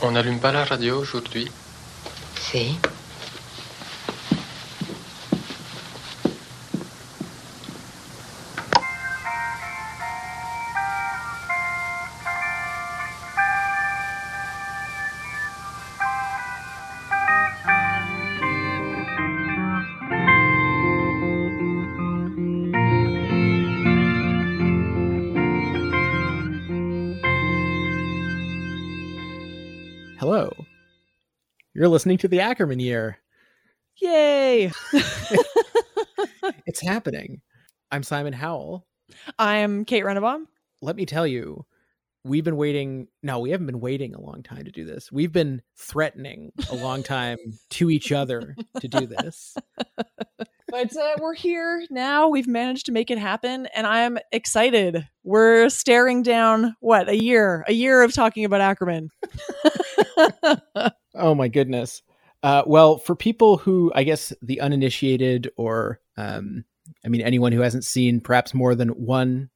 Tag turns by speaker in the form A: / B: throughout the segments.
A: On n'allume pas la radio aujourd'hui
B: Si.
C: You're listening to the Akerman year.
D: Yay!
C: It's happening. I'm Simon Howell.
D: I'm Kate Rennebohm.
C: Let me tell you, we've been waiting. No, we haven't been waiting a long time to do this. We've been threatening a long time to each other to do this.
D: But uh, we're here now. We've managed to make it happen, and I'm excited. We're staring down what a year, a year of talking about Akerman.
C: Oh my goodness. Uh, well, for people who, I guess, the uninitiated, or um, I mean, anyone who hasn't seen perhaps more than one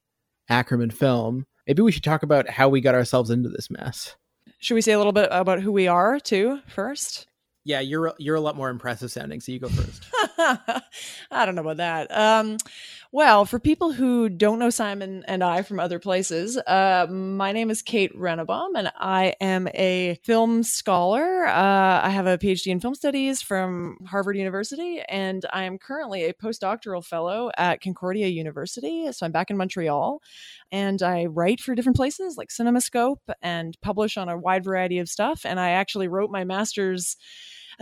C: Akerman film, maybe we should talk about how we got ourselves into this mess.
D: Should we say a little bit about who we are too first?
C: Yeah, you're you're a lot more impressive sounding, so you go first.
D: I don't know about that. Um, well, for people who don't know Simon and I from other places, uh, my name is Kate Rennebohm, and I am a film scholar. Uh, I have a PhD in film studies from Harvard University, and I am currently a postdoctoral fellow at Concordia University. So I'm back in Montreal, and I write for different places like CinemaScope and publish on a wide variety of stuff. And I actually wrote my master's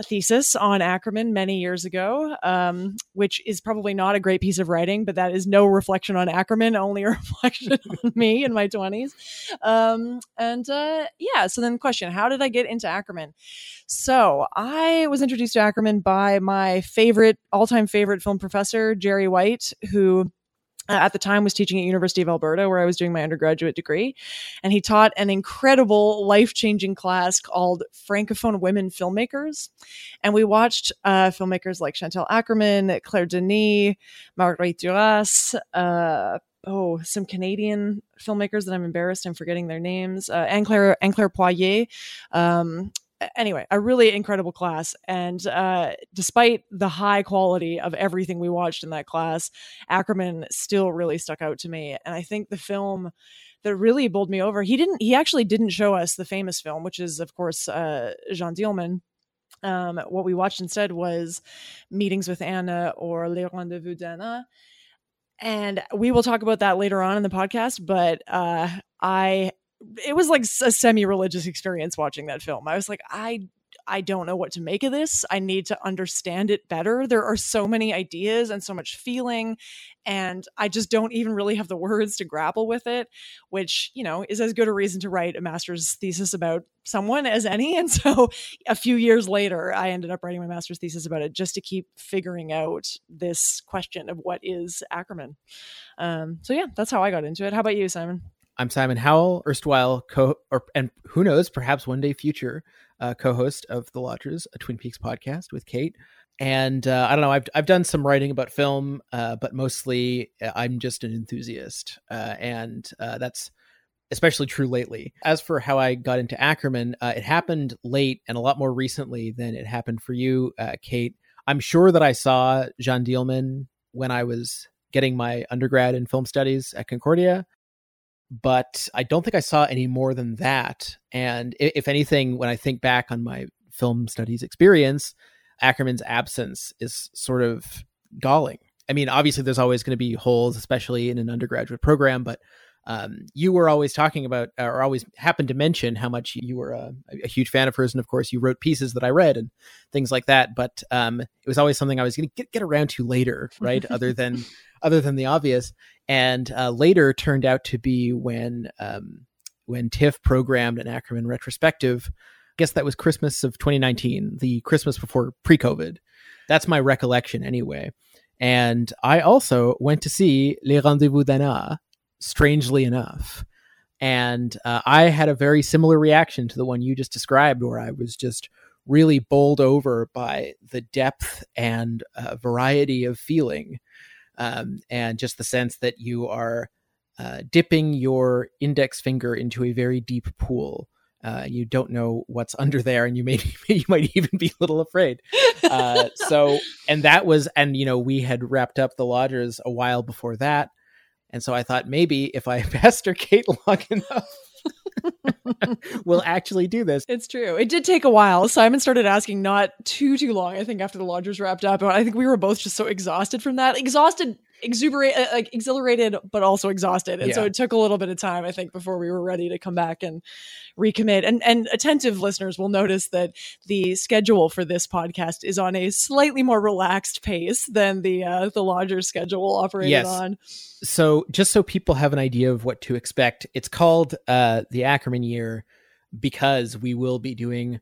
D: a thesis on Akerman many years ago, um, which is probably not a great piece of writing, but that is no reflection on Akerman, only a reflection on me in my 20s. Um, and uh, yeah, so then, question How did I get into Akerman? So I was introduced to Akerman by my favorite, all time favorite film professor, Jerry White, who uh, at the time was teaching at University of Alberta where I was doing my undergraduate degree. And he taught an incredible life-changing class called Francophone Women Filmmakers. And we watched uh, filmmakers like Chantal Akerman, Claire Denis, Marguerite Duras, uh, oh some Canadian filmmakers that I'm embarrassed I'm forgetting their names uh, Anne Claire Anne Claire Poirier um, anyway, a really incredible class. And uh, despite the high quality of everything we watched in that class, Akerman still really stuck out to me. And I think the film that really bowled me over, he didn't, he actually didn't show us the famous film, which is, of course, uh, Jeanne Dielman. Um, what we watched instead was Meetings with Anna or Les Rendezvous d'Anna. And we will talk about that later on in the podcast, but uh, I it was like a semi-religious experience watching that film. I was like, I I don't know what to make of this. I need to understand it better. There are so many ideas and so much feeling and I just don't even really have the words to grapple with it, which, you know, is as good a reason to write a master's thesis about someone as any. And so a few years later, I ended up writing my master's thesis about it just to keep figuring out this question of what is Akerman. Um, so yeah, that's how I got into it. How about you, Simon?
C: I'm Simon Howell, erstwhile co or and who knows, perhaps one day future uh, co-host of the Lodgers, a Twin Peaks podcast with Kate. And uh, I don't know, I've I've done some writing about film, uh, but mostly uh, I'm just an enthusiast, uh, and uh, that's especially true lately. As for how I got into Akerman, it happened late and a lot more recently than it happened for you, Kate. I'm sure that I saw Jeanne Dielman when I was getting my undergrad in film studies at Concordia but I don't think I saw any more than that. And if anything, when I think back on my film studies experience, Akerman's absence is sort of galling. I mean, obviously, there's always going to be holes, especially in an undergraduate program, but um, you were always talking about, or always happened to mention how much you were a, a, huge fan of hers, and of course, you wrote pieces that I read and things like that. But um, it was always something I was going to get get around to later, right? other than other than the obvious, and uh, later turned out to be when um, when TIFF programmed an Akerman retrospective. I guess that was Christmas of 2019, the Christmas before pre-COVID. That's my recollection, anyway. And I also went to see Les Rendezvous d'Anna strangely enough. And uh, I had a very similar reaction to the one you just described, where I was just really bowled over by the depth and uh, variety of feeling, um, and just the sense that you are uh, dipping your index finger into a very deep pool Uh, you don't know what's under there, and you may you might even be a little afraid. Uh, so, and that was, and you know, we had wrapped up the lodgers a while before that, and so I thought maybe if I pester Kate long enough, we'll actually do this.
D: It's true. It did take a while. Simon started asking not too too long. I think after the lodgers wrapped up, I think we were both just so exhausted from that. Exhausted exuberate uh, like exhilarated but also exhausted and yeah. so it took a little bit of time i think before we were ready to come back and recommit and and attentive listeners will notice that the schedule for this podcast is on a slightly more relaxed pace than the uh the lodger schedule operated yes. on
C: so just so people have an idea of what to expect it's called uh the akerman year because we will be doing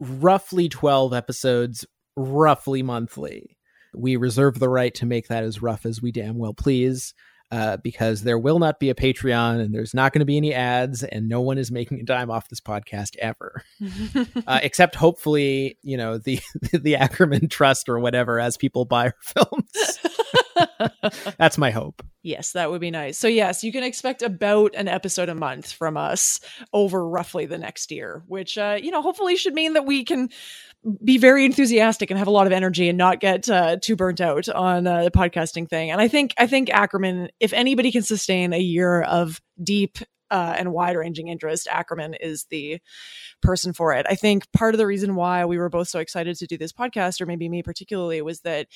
C: roughly 12 episodes roughly monthly we reserve the right to make that as rough as we damn well please. Uh, because there will not be a Patreon and there's not going to be any ads, and no one is making a dime off this podcast ever, uh, except hopefully, you know, the the Akerman Trust or whatever as people buy our films. That's my hope.
D: Yes, that would be nice. So, yes, you can expect about an episode a month from us over roughly the next year, which, uh, you know, hopefully should mean that we can be very enthusiastic and have a lot of energy and not get uh, too burnt out on uh, the podcasting thing. And I think I think Akerman, if anybody can sustain a year of deep uh, and wide ranging interest, Akerman is the person for it. I think part of the reason why we were both so excited to do this podcast, or maybe me particularly, was that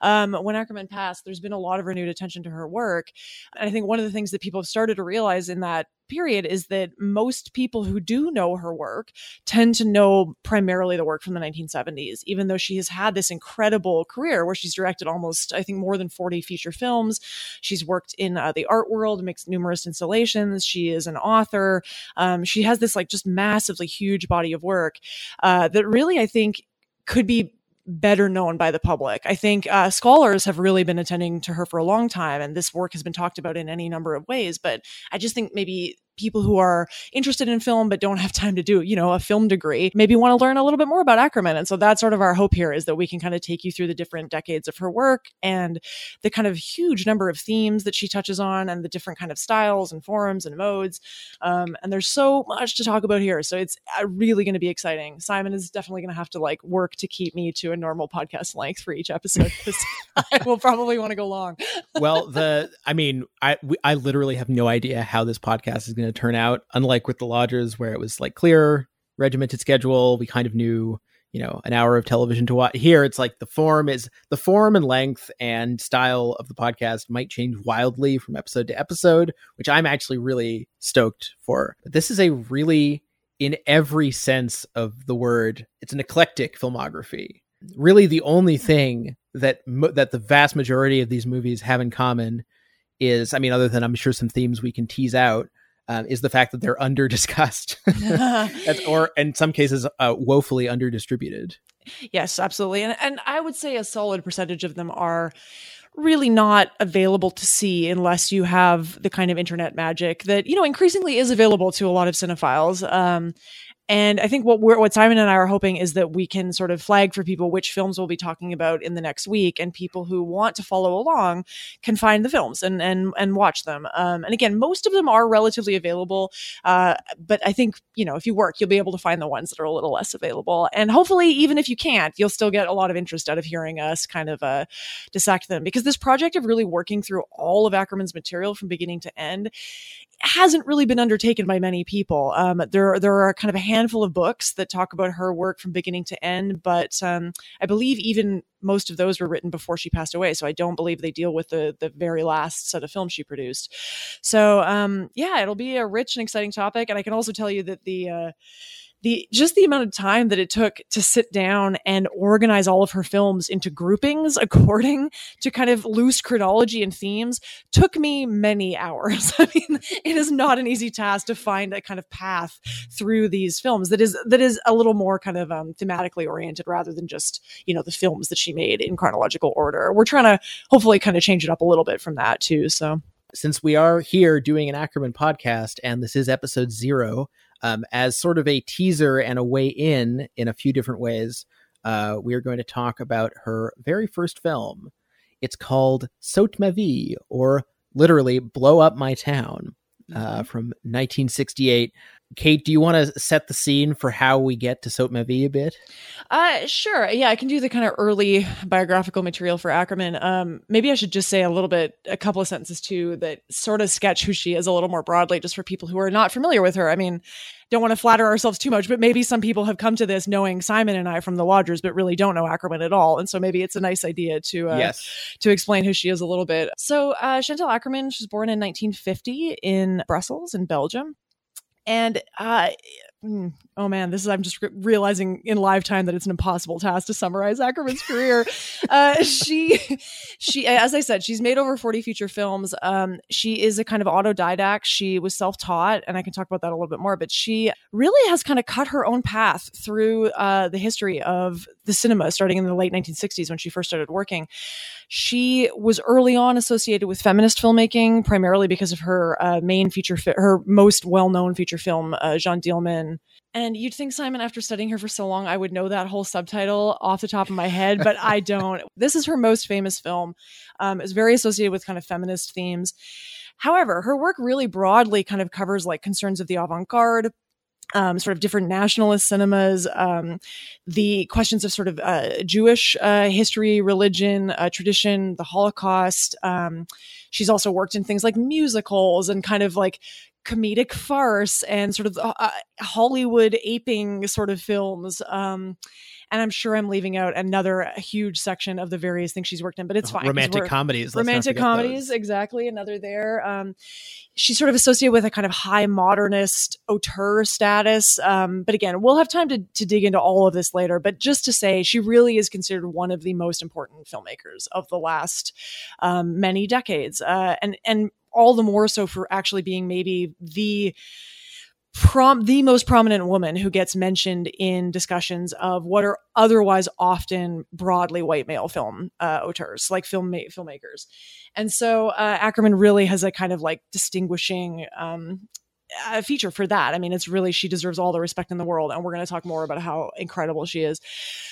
D: um, when Akerman passed, there's been a lot of renewed attention to her work. And I think one of the things that people have started to realize in that period is that most people who do know her work tend to know primarily the work from the 1970s, even though she has had this incredible career where she's directed almost, I think, more than 40 feature films. She's worked in uh, the art world, makes numerous installations. She is an author. Um, she has this like just massively huge body of work uh, that really, I think, could be better known by the public. I think uh, scholars have really been attending to her for a long time, and this work has been talked about in any number of ways. But I just think maybe people who are interested in film but don't have time to do, you know, a film degree, maybe want to learn a little bit more about Akerman. And so that's sort of our hope here is that we can kind of take you through the different decades of her work and the kind of huge number of themes that she touches on and the different kind of styles and forms and modes. Um, and there's so much to talk about here. So it's uh, really going to be exciting. Simon is definitely going to have to like work to keep me to a normal podcast length for each episode because I will probably want to go long.
C: well, the, I mean, I, we, I literally have no idea how this podcast is going to to turn out. Unlike with the Lodgers, where it was like clear, regimented schedule, we kind of knew, you know, an hour of television to watch. Here, it's like the form is the form and length and style of the podcast might change wildly from episode to episode, which I'm actually really stoked for. This is a really, in every sense of the word, it's an eclectic filmography. Really, the only thing that that the vast majority of these movies have in common is, I mean, other than I'm sure some themes we can tease out, um, is the fact that they're under discussed. Or in some cases uh, woefully under distributed
D: yes absolutely. And, and i would say a solid percentage of them are really not available to see unless you have the kind of internet magic that you know increasingly is available to a lot of cinephiles. Um, and I think what we're, what Simon and I are hoping is that we can sort of flag for people which films we'll be talking about in the next week, and people who want to follow along can find the films and and and watch them. Um, and again, most of them are relatively available, uh, but I think you know if you work, you'll be able to find the ones that are a little less available. And hopefully, even if you can't, you'll still get a lot of interest out of hearing us kind of uh, dissect them because this project of really working through all of Akerman's material from beginning to end hasn't really been undertaken by many people. Um, there, there are kind of a handful of books that talk about her work from beginning to end, but um, I believe even most of those were written before she passed away. So I don't believe they deal with the the very last set of films she produced. So um, yeah, it'll be a rich and exciting topic, and I can also tell you that the uh, the just the amount of time that it took to sit down and organize all of her films into groupings according to kind of loose chronology and themes took me many hours. I mean, it is not an easy task to find a kind of path through these films that is that is a little more kind of um, thematically oriented rather than just you know the films that she made in chronological order. We're trying to hopefully kind of change it up a little bit from that too. So
C: since we are here doing an Akerman podcast and this is episode zero, um, as sort of a teaser and a way in in a few different ways. Uh, we are going to talk about her very first film. It's called Saute ma ville, or literally Blow Up My Town, uh, mm-hmm. from 1968. Kate, do you want to set the scene for how we get to Saute Ma Ville a bit?
D: Uh, sure. Yeah, I can do the kind of early biographical material for Akerman. Um, maybe I should just say a little bit, a couple of sentences too, that sort of sketch who she is a little more broadly, just for people who are not familiar with her. I mean, don't want to flatter ourselves too much, but maybe some people have come to this knowing Simon and I from the Lodgers, but really don't know Akerman at all. And so maybe it's a nice idea to uh,
C: yes.
D: to explain who she is a little bit. So uh, Chantal Akerman, she was born in 1950 in Brussels, in Belgium and uh, mm, oh man, this is I'm just re- realizing in live time that it's an impossible task to summarize Akerman's career. uh, she, she, as I said, she's made over 40 feature films. Um, she is a kind of autodidact. She was self taught, and I can talk about that a little bit more. But she really has kind of cut her own path through uh, the history of the cinema, starting in the late 1960s when she first started working. She was early on associated with feminist filmmaking, primarily because of her uh, main feature, fi- her most well known feature film, uh, Jeanne Dielman. And you'd think, Simon, after studying her for so long, I would know that whole subtitle off the top of my head, but I don't. This is her most famous film. Um, it's very associated with kind of feminist themes. However, her work really broadly kind of covers like concerns of the avant garde, um, sort of different nationalist cinemas, um, the questions of sort of uh, Jewish uh, history, religion, uh, tradition, the Holocaust. Um, she's also worked in things like musicals and kind of like comedic farce and sort of uh, Hollywood aping sort of films. Um, and I'm sure I'm leaving out another huge section of the various things she's worked in, but it's fine.
C: Romantic comedies.
D: Romantic comedies,
C: those.
D: exactly. Another there. Um, she's sort of associated with a kind of high modernist auteur status. Um, but again, we'll have time to, to dig into all of this later. But just to say, she really is considered one of the most important filmmakers of the last um, many decades, uh, and and all the more so for actually being maybe the prom the most prominent woman who gets mentioned in discussions of what are otherwise often broadly white male film uh, auteurs, like film ma- filmmakers. And so uh, Akerman really has a kind of like distinguishing um, feature for that. I mean, it's really, she deserves all the respect in the world. And we're going to talk more about how incredible she is.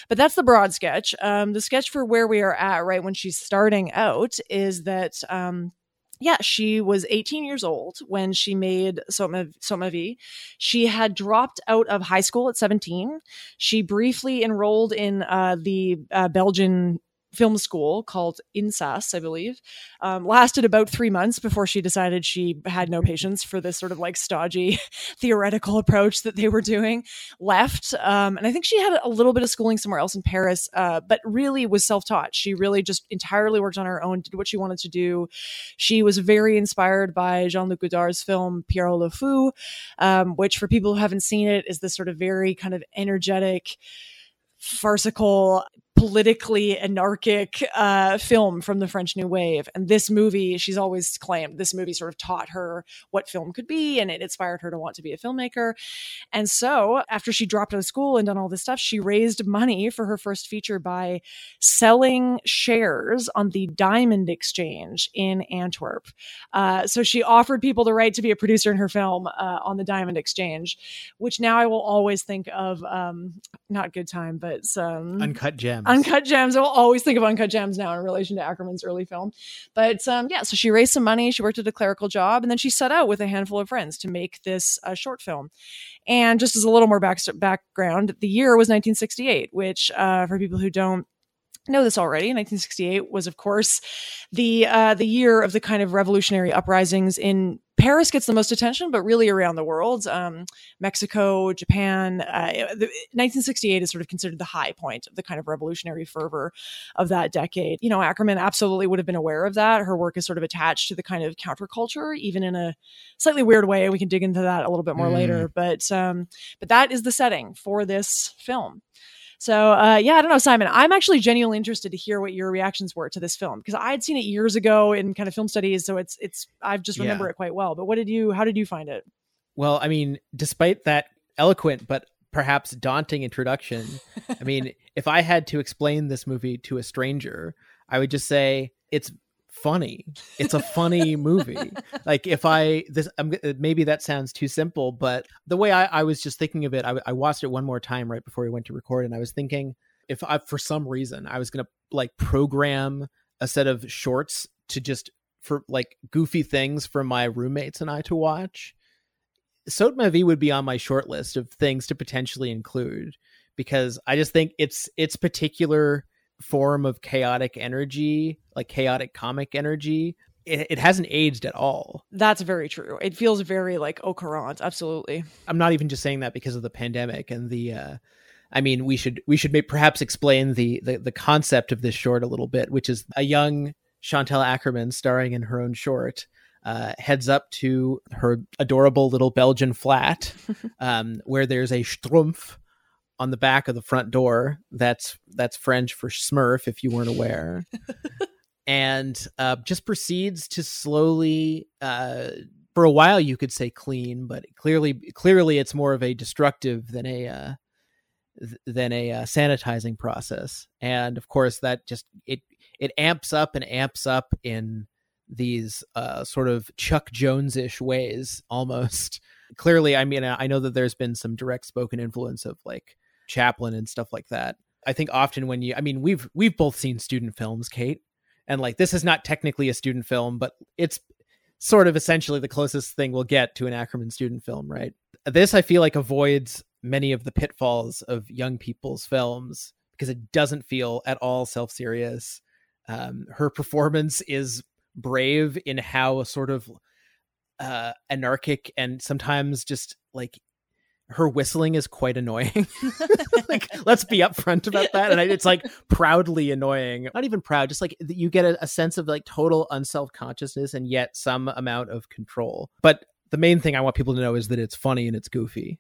D: But that's the broad sketch. Um, the sketch for where we are at right when she's starting out is that um, yeah, she was 18 years old when she made Saute Ma Ville. She had dropped out of high school at 17. She briefly enrolled in uh, the uh, Belgian film school called INSAS, I believe. Um, lasted about three months before she decided she had no patience for this sort of like stodgy theoretical approach that they were doing. Left, um, and I think she had a little bit of schooling somewhere else in Paris, uh, but really was self taught. She really just entirely worked on her own, did what she wanted to do. She was very inspired by Jean Luc Godard's film Pierrot le Fou, um, which for people who haven't seen it is this sort of very kind of energetic farcical politically anarchic uh, film from the French New Wave. And this movie, she's always claimed this movie sort of taught her what film could be and it inspired her to want to be a filmmaker. And so after she dropped out of school and done all this stuff, she raised money for her first feature by selling shares on the Diamond Exchange in Antwerp. Uh, so she offered people the right to be a producer in her film uh, on the Diamond Exchange, which now I will always think of um, not Good Time, but
C: Uncut Gems.
D: Uncut Gems. I'll always think of Uncut Gems now in relation to Akerman's early film. But um, yeah, so she raised some money. She worked at a clerical job, and then she set out with a handful of friends to make this uh, short film. And just as a little more back- background, the year was 1968, which uh, for people who don't know this already. 1968 was, of course, the uh, the year of the kind of revolutionary uprisings in Paris gets the most attention, but really around the world, um, Mexico, Japan. Uh, the, 1968 is sort of considered the high point of the kind of revolutionary fervor of that decade. You know, Akerman absolutely would have been aware of that. Her work is sort of attached to the kind of counterculture, even in a slightly weird way. We can dig into that a little bit more mm. later, but um, but that is the setting for this film. So uh, yeah, I don't know, Simon. I'm actually genuinely interested to hear what your reactions were to this film because I had seen it years ago in kind of film studies, so it's it's I just remember yeah. it quite well. But what did you? How did you find it?
C: Well, I mean, despite that eloquent but perhaps daunting introduction, I mean, if I had to explain this movie to a stranger, I would just say it's funny. It's a funny movie. Like if I this I'm, maybe that sounds too simple, but the way I, I was just thinking of it, I, I watched it one more time right before we went to record, and I was thinking if I for some reason I was gonna like program a set of shorts to just for like goofy things for my roommates and I to watch. Saute Ma Ville would be on my short list of things to potentially include because I just think it's its particular form of chaotic energy, like chaotic comic energy, it, it, hasn't aged at all.
D: That's very true. It feels very like au courant. Absolutely.
C: I'm not even just saying that because of the pandemic and the. Uh, I mean, we should we should perhaps explain the, the the concept of this short a little bit, which is a young Chantal Akerman starring in her own short. Uh, heads up to her adorable little Belgian flat, um, where there's a Schtroumpf on the back of the front door. That's that's French for Smurf, if you weren't aware. and uh, just proceeds to slowly, uh, for a while, you could say clean, but clearly, clearly, it's more of a destructive than a uh, than a uh, sanitizing process. And of course, that just it it amps up and amps up in these uh, sort of Chuck Jones ish ways, almost. Clearly, I mean, I know that there's been some direct spoken influence of like Chaplin and stuff like that. I think often when you, I mean, we've we've both seen student films, Kate, and like this is not technically a student film, but it's sort of essentially the closest thing we'll get to an Akerman student film, right? This I feel like avoids many of the pitfalls of young people's films because it doesn't feel at all self-serious. Um, her performance is brave in how sort of uh, anarchic and sometimes just like her whistling is quite annoying. like, let's be upfront about that. And it's like proudly annoying. Not even proud, just like you get a, a sense of like total unself consciousness and yet some amount of control. But the main thing I want people to know is that it's funny and it's goofy.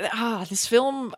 D: Ah, this film,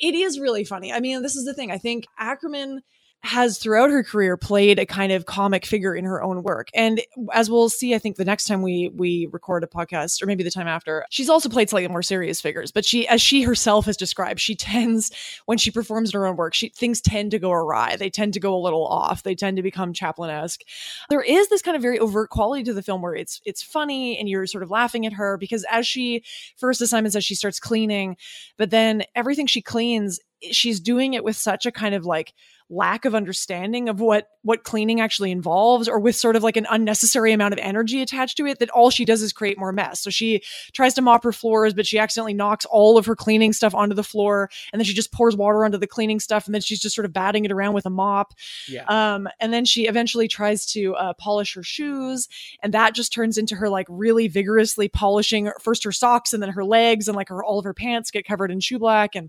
D: it is really funny. I mean, this is the thing. I think Akerman has throughout her career played a kind of comic figure in her own work. And as we'll see, I think the next time we we record a podcast or maybe the time after, she's also played slightly more serious figures. But she as she herself has described, she tends when she performs in her own work, she things tend to go awry. They tend to go a little off. They tend to become Chaplin-esque. There is this kind of very overt quality to the film where it's it's funny and you're sort of laughing at her because as she first as Simon says she starts cleaning, but then everything she cleans she's doing it with such a kind of like lack of understanding of what what cleaning actually involves or with sort of like an unnecessary amount of energy attached to it that all she does is create more mess so she tries to mop her floors but she accidentally knocks all of her cleaning stuff onto the floor and then she just pours water onto the cleaning stuff and then she's just sort of batting it around with a mop yeah. um, and then she eventually tries to uh, polish her shoes and that just turns into her like really vigorously polishing first her socks and then her legs and like her all of her pants get covered in shoe black and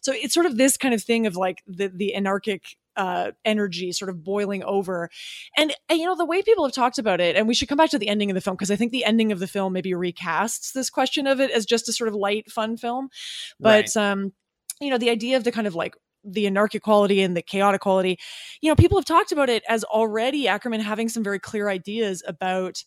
D: so it's sort of this kind of thing of like the the anarchic uh, energy sort of boiling over. And, and, you know, the way people have talked about it, and we should come back to the ending of the film, because I think the ending of the film maybe recasts this question of it as just a sort of light, fun film. But, right. um, you know, the idea of the kind of like the anarchic quality and the chaotic quality, you know, people have talked about it as already Akerman having some very clear ideas about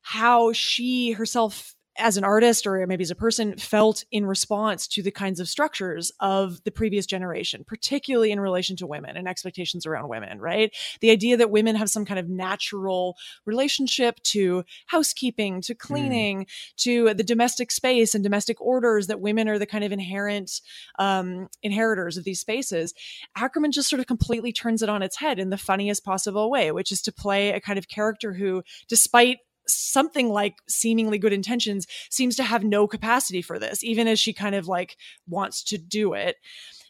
D: how she herself as an artist or maybe as a person felt in response to the kinds of structures of the previous generation particularly in relation to women and expectations around women right the idea that women have some kind of natural relationship to housekeeping to mm. cleaning mm. to the domestic space and domestic orders that women are the kind of inherent um, inheritors of these spaces akerman just sort of completely turns it on its head in the funniest possible way which is to play a kind of character who despite something like seemingly good intentions seems to have no capacity for this even as she kind of like wants to do it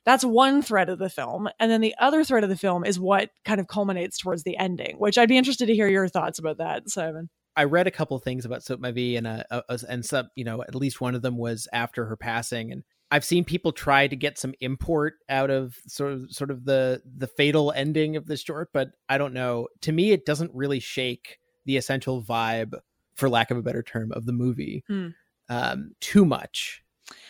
D: that's one thread of the film and then the other thread of the film is what kind of culminates towards the ending which i'd be interested to hear your thoughts about that simon
C: I read a couple things about Saute Ma Ville, and uh, uh, and some, you know, at least one of them was after her passing, and I've seen people try to get some import out of sort of sort of the the fatal ending of this short, but I don't know. To me, it doesn't really shake the essential vibe, for lack of a better term, of the movie hmm. um, too much.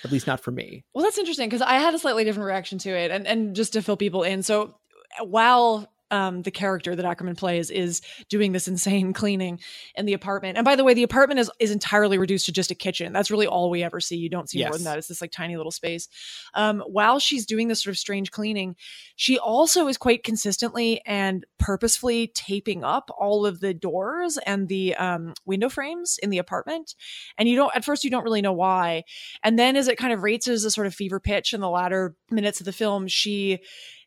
C: At least not for me.
D: Well, that's interesting because I had a slightly different reaction to it, and and just to fill people in. So while um, the character that Akerman plays is doing this insane cleaning in the apartment. And by the way, the apartment is is entirely reduced to just a kitchen. That's really all we ever see. You don't see yes. more than that. It's this like tiny little space. Um, while she's doing this sort of strange cleaning, she also is quite consistently and purposefully taping up all of the doors and the um, window frames in the apartment. And you don't at first you don't really know why. And then as it kind of rates as a sort of fever pitch in the latter minutes of the film, she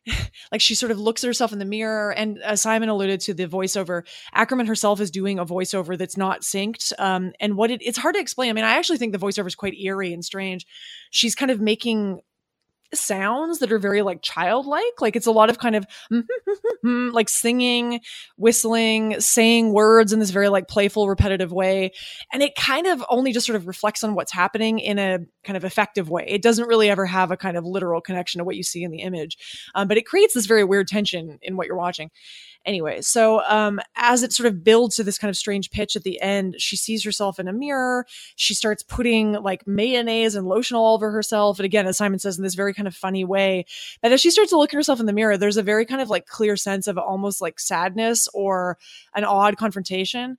D: like she sort of looks at herself in the mirror and as simon alluded to the voiceover. Akerman herself is doing a voiceover that's not synced um, and what it, it's hard to explain. I mean i actually think the voiceover is quite eerie and strange. She's kind of making sounds that are very like childlike. Like it's a lot of kind of like singing, whistling, saying words in this very like playful, repetitive way. And it kind of only just sort of reflects on what's happening in a kind of effective way. It doesn't really ever have a kind of literal connection to what you see in the image, um, but it creates this very weird tension in what you're watching anyway, so um, as it sort of builds to this kind of strange pitch at the end, she sees herself in a mirror. She starts putting like mayonnaise and lotion all over herself. And again, as Simon says, in this very kind of funny way. But as she starts to look at herself in the mirror, there's a very kind of like clear sense of almost like sadness or an odd confrontation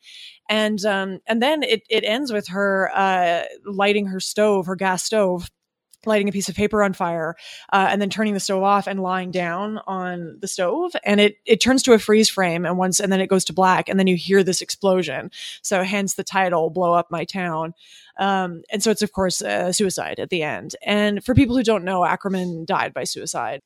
D: and um, and then it it ends with her uh, lighting her stove, her gas stove, lighting a piece of paper on fire uh, and then turning the stove off and lying down on the stove and it it turns to a freeze frame and once and then it goes to black and then you hear this explosion. So hence the title blow up my town. Um, and so it's of course a suicide at the end. And for people who don't know akerman died by suicide.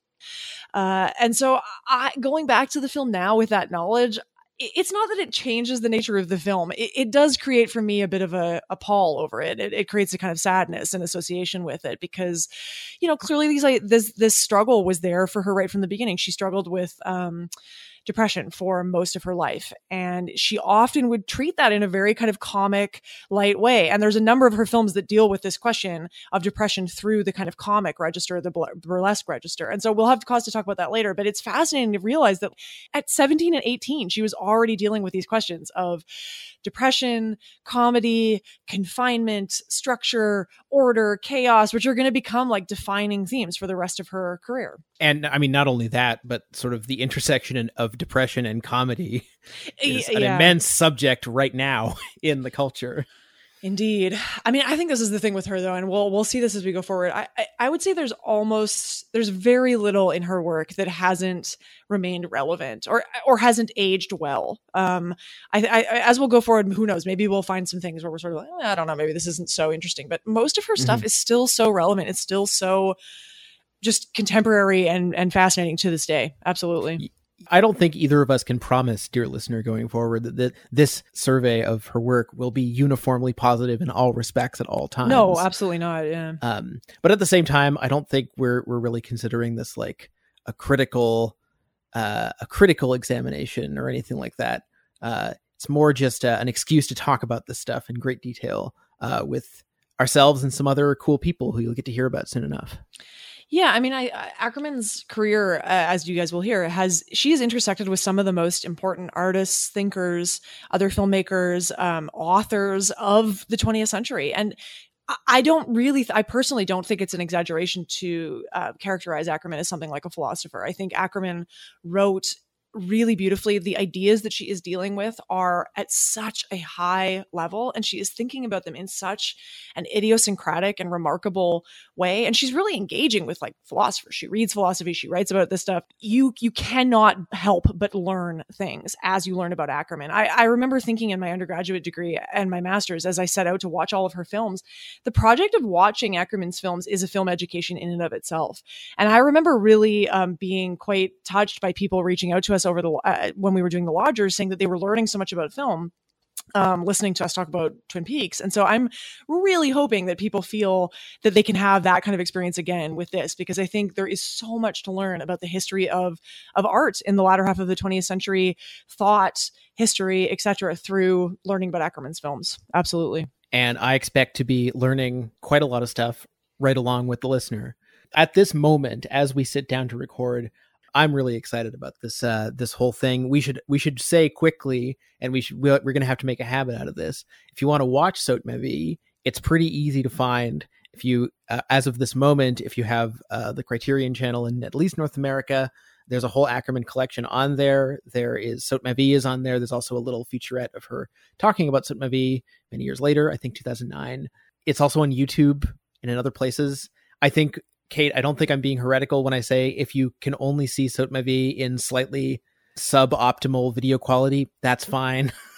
D: Uh, and so I, going back to the film now with that knowledge, it's not that it changes the nature of the film. It, it does create for me a bit of a, a pall over it. it. it. creates a kind of sadness and association with it because, you know, clearly these like this this struggle was there for her right from the beginning. She struggled with um, depression for most of her life. And she often would treat that in a very kind of comic, light way. And there's a number of her films that deal with this question of depression through the kind of comic register, the burlesque register. And so we'll have cause to talk about that later. But it's fascinating to realize that at 17 and 18, she was already dealing with these questions of depression, comedy, confinement, structure, order, chaos, which are going to become like defining themes for the rest of her career.
C: And I mean, not only that, but sort of the intersection of depression and comedy is an yeah. immense subject right now in the culture.
D: Indeed. I mean, I think this is the thing with her though, and we'll we'll see this as we go forward. I, I, I would say there's almost there's very little in her work that hasn't remained relevant or or hasn't aged well. Um, I, I as we'll go forward, who knows? Maybe we'll find some things where we're sort of like, oh, I don't know, maybe this isn't so interesting. But most of her mm-hmm. stuff is still so relevant. It's still so just contemporary and and fascinating to this day. Absolutely.
C: I don't think either of us can promise, dear listener, going forward that, that this survey of her work will be uniformly positive in all respects at all times.
D: No, absolutely not. Yeah.
C: Um, but at the same time, I don't think we're we're really considering this like a critical uh, a critical examination or anything like that. Uh, it's more just uh, an excuse to talk about this stuff in great detail uh, with ourselves and some other cool people who you'll get to hear about soon enough.
D: Yeah, I mean, I, Akerman's career, uh, as you guys will hear, has she has intersected with some of the most important artists, thinkers, other filmmakers, um, authors of the 20th century, and I don't really, I personally don't think it's an exaggeration to uh, characterize Akerman as something like a philosopher. I think Akerman wrote really beautifully. The ideas that she is dealing with are at such a high level, and she is thinking about them in such an idiosyncratic and remarkable way. And she's really engaging with like philosophers. She reads philosophy, she writes about this stuff. You you cannot help but learn things as you learn about Akerman. I, I remember thinking in my undergraduate degree and my master's as I set out to watch all of her films, the project of watching Akerman's films is a film education in and of itself. And I remember really um, being quite touched by people reaching out to us us over the uh, when we were doing the lodgers saying that they were learning so much about film um, listening to us talk about Twin Peaks. And so I'm really hoping that people feel that they can have that kind of experience again with this, because I think there is so much to learn about the history of of art in the latter half of the 20th century, thought, history, etc., through learning about Akerman's films. Absolutely.
C: And I expect to be learning quite a lot of stuff right along with the listener. At this moment, as we sit down to record, I'm really excited about this uh, this whole thing. We should we should say quickly, and we should we're, going to have to make a habit out of this. If you want to watch Ma it's pretty easy to find. If you, uh, as of this moment, if you have uh, the Criterion Channel in at least North America, there's a whole Akerman collection on there. There is Ma is on there. There's also a little featurette of her talking about Ma many years later. I think 2009. It's also on YouTube and in other places. I think Kate, I don't think I'm being heretical when I say if you can only see Saut in slightly suboptimal video quality, that's mm. fine.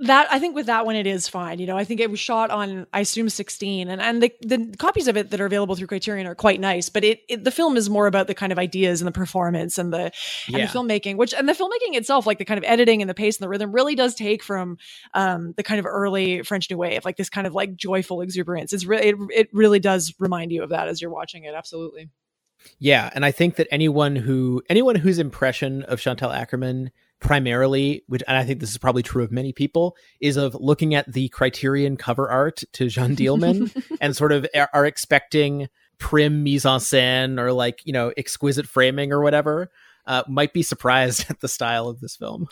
D: that I think with that one it is fine. You know, I think it was shot on I assume 16 and and the, the copies of it that are available through Criterion are quite nice, but it, it the film is more about the kind of ideas and the performance and the yeah. and the filmmaking, which and the filmmaking itself like the kind of editing and the pace and the rhythm really does take from um the kind of early French New Wave, like this kind of like joyful exuberance. It's really it, it really does remind you of that as you're watching it. Absolutely.
C: Yeah, and I think that anyone who anyone whose impression of Chantal Akerman primarily, which and I think this is probably true of many people, is of looking at the Criterion cover art to Jeanne Dielman and sort of are expecting prim mise en scène or like you know exquisite framing or whatever uh, might be surprised at the style of this film.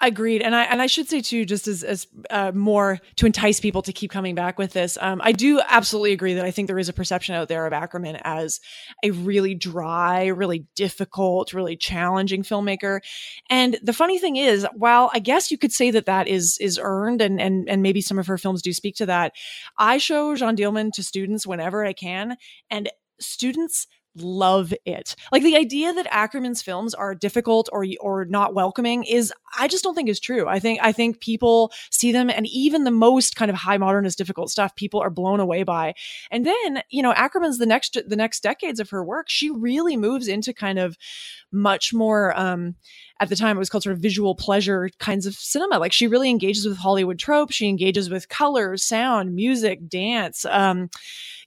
D: Agreed, and I and I should say too, just as as uh, more to entice people to keep coming back with this. Um, I do absolutely agree that I think there is a perception out there of Akerman as a really dry, really difficult, really challenging filmmaker. And the funny thing is, while I guess you could say that that is is earned, and and and maybe some of her films do speak to that, I show Jeanne Dielman to students whenever I can, and students love it. Like the idea that Akerman's films are difficult or or not welcoming is I just don't think is true. I think I think people see them and even the most kind of high modernist difficult stuff people are blown away by. And then, you know, Akerman's the next the next decades of her work, she really moves into kind of much more um at the time it was called sort of visual pleasure kinds of cinema. Like she really engages with Hollywood tropes, she engages with color, sound, music, dance. Um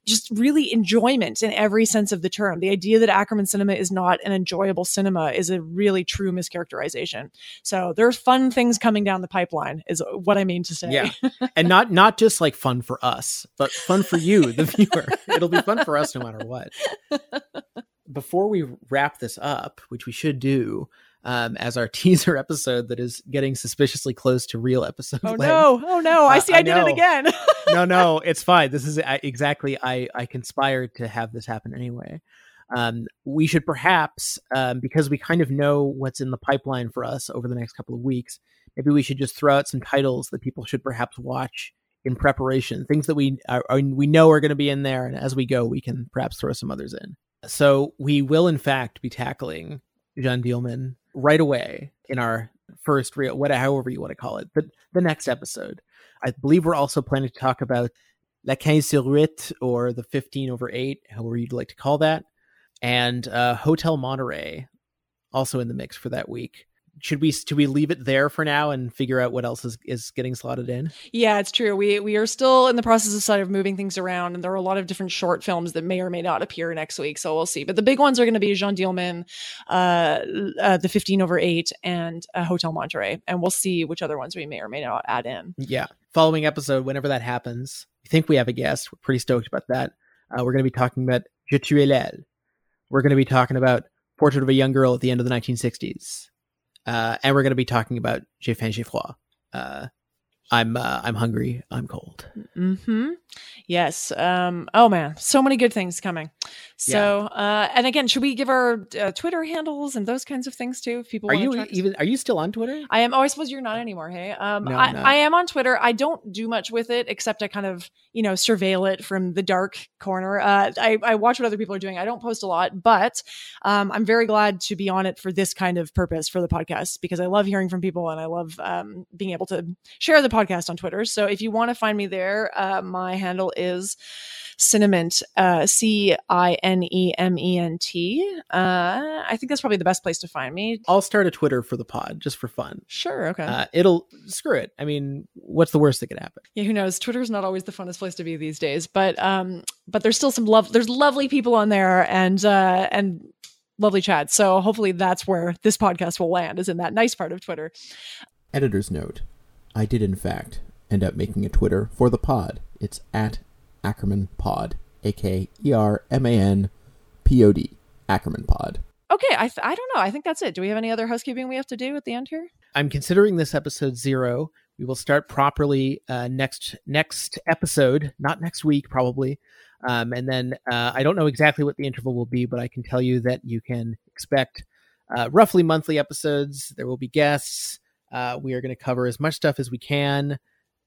D: just really enjoyment in every sense of the term. The idea that Akerman cinema is not an enjoyable cinema is a really true mischaracterization. So there's fun things coming down the pipeline, is what I mean to say.
C: Yeah, and not not just like fun for us, but fun for you, the viewer. It'll be fun for us no matter what. Before we wrap this up, which we should do, um, as our teaser episode that is getting suspiciously close to real episode.
D: Oh length. no! Oh no! I see. Uh, I, I did it again.
C: no, no, it's fine. This is exactly. I I conspired to have this happen anyway. Um, we should perhaps, um, because we kind of know what's in the pipeline for us over the next couple of weeks, maybe we should just throw out some titles that people should perhaps watch in preparation. Things that we are, we know are going to be in there, and as we go, we can perhaps throw some others in. So we will, in fact, be tackling Jeanne Dielman right away in our first real, whatever, however you want to call it, the, the next episode. I believe we're also planning to talk about La Quinze sur Huit or the 15 over 8, however you'd like to call that, and uh, Hotel Monterey also in the mix for that week should we should we leave it there for now and figure out what else is, is getting slotted in?
D: Yeah it's true. We we are still in the process of sort of moving things around and there are a lot of different short films that may or may not appear next week so we'll see. But the big ones are going to be Jeanne dielman uh, uh, the 15 over 8 and uh, hotel monterey and we'll see which other ones we may or may not add in.
C: Yeah. Following episode whenever that happens i think we have a guest. We're pretty stoked about that. Uh, we're going to be talking about je tuais l'aile. We're going to be talking about portrait of a young girl at the end of the 1960s uh, and we're going to be talking about J'ai froid. Uh, I'm uh, I'm hungry. I'm cold.
D: Hmm. Yes. Um. Oh man, so many good things coming. So, yeah. uh, and again, should we give our uh, Twitter handles and those kinds of things too? If people
C: are you even are you still on Twitter?
D: I am. Oh, I suppose you're not anymore. Hey, um, no, I, I, am on Twitter. I don't do much with it except I kind of you know surveil it from the dark corner. Uh, I, I watch what other people are doing. I don't post a lot, but um, I'm very glad to be on it for this kind of purpose for the podcast because I love hearing from people and I love um, being able to share the podcast on Twitter. So if you want to find me there, uh, my handle is Cinement, uh, C I N E M E N T. Uh, I think that's probably the best place to find me.
C: I'll start a Twitter for the pod just for fun.
D: Sure. Okay.
C: Uh, it'll screw it. I mean, what's the worst that could happen?
D: Yeah, who knows? Twitter's not always the funnest place to be these days, but um, but there's still some love. There's lovely people on there, and uh, and lovely chat. So hopefully that's where this podcast will land, is in that nice part of Twitter.
B: Editor's note: I did in fact end up making a Twitter for the pod. It's at Akerman Pod, A K E R M A N P O D, Akerman Pod.
D: Okay, I, th- I don't know. I think that's it. Do we have any other housekeeping we have to do at the end here?
C: I'm considering this episode zero. We will start properly uh, next next episode, not next week probably. Um, and then uh, I don't know exactly what the interval will be, but I can tell you that you can expect uh, roughly monthly episodes. There will be guests. Uh, we are going to cover as much stuff as we can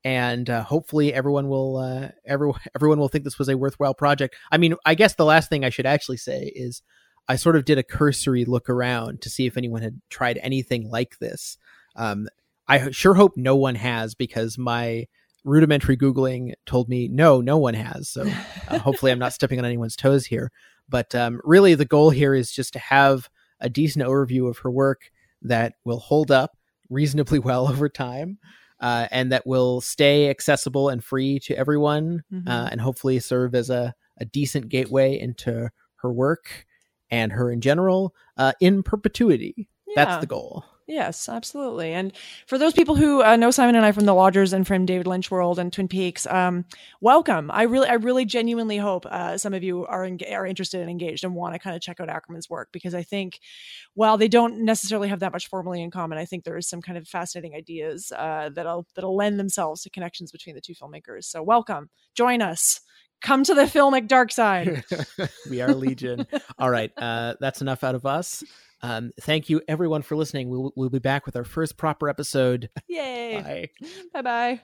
C: and uh, hopefully everyone will uh, everyone everyone will think this was a worthwhile project. I mean, I guess the last thing I should actually say is I sort of did a cursory look around to see if anyone had tried anything like this. Um, I sure hope no one has because my rudimentary googling told me no, no one has. So uh, hopefully, I'm not stepping on anyone's toes here. But um, really, the goal here is just to have a decent overview of her work that will hold up reasonably well over time. Uh, and that will stay accessible and free to everyone,
D: Mhm.
C: uh, and hopefully serve as a, a decent gateway into her work and her in general uh, in perpetuity. That's the goal.
D: Yes, absolutely. And for those people who uh, know Simon and I from The Lodgers and from David Lynch World and Twin Peaks, um, welcome. I really, I really genuinely hope uh, some of you are are interested and engaged and want to kind of check out Akerman's work because I think, while they don't necessarily have that much formally in common, I think there is some kind of fascinating ideas uh, that'll that'll lend themselves to connections between the two filmmakers. So welcome, join us. Come to the filmic dark side.
C: we are legion. All right, uh, that's enough out of us. Um, thank you, everyone, for listening. We'll, we'll be back with our first proper episode.
D: Yay!
C: Bye.
D: Bye bye.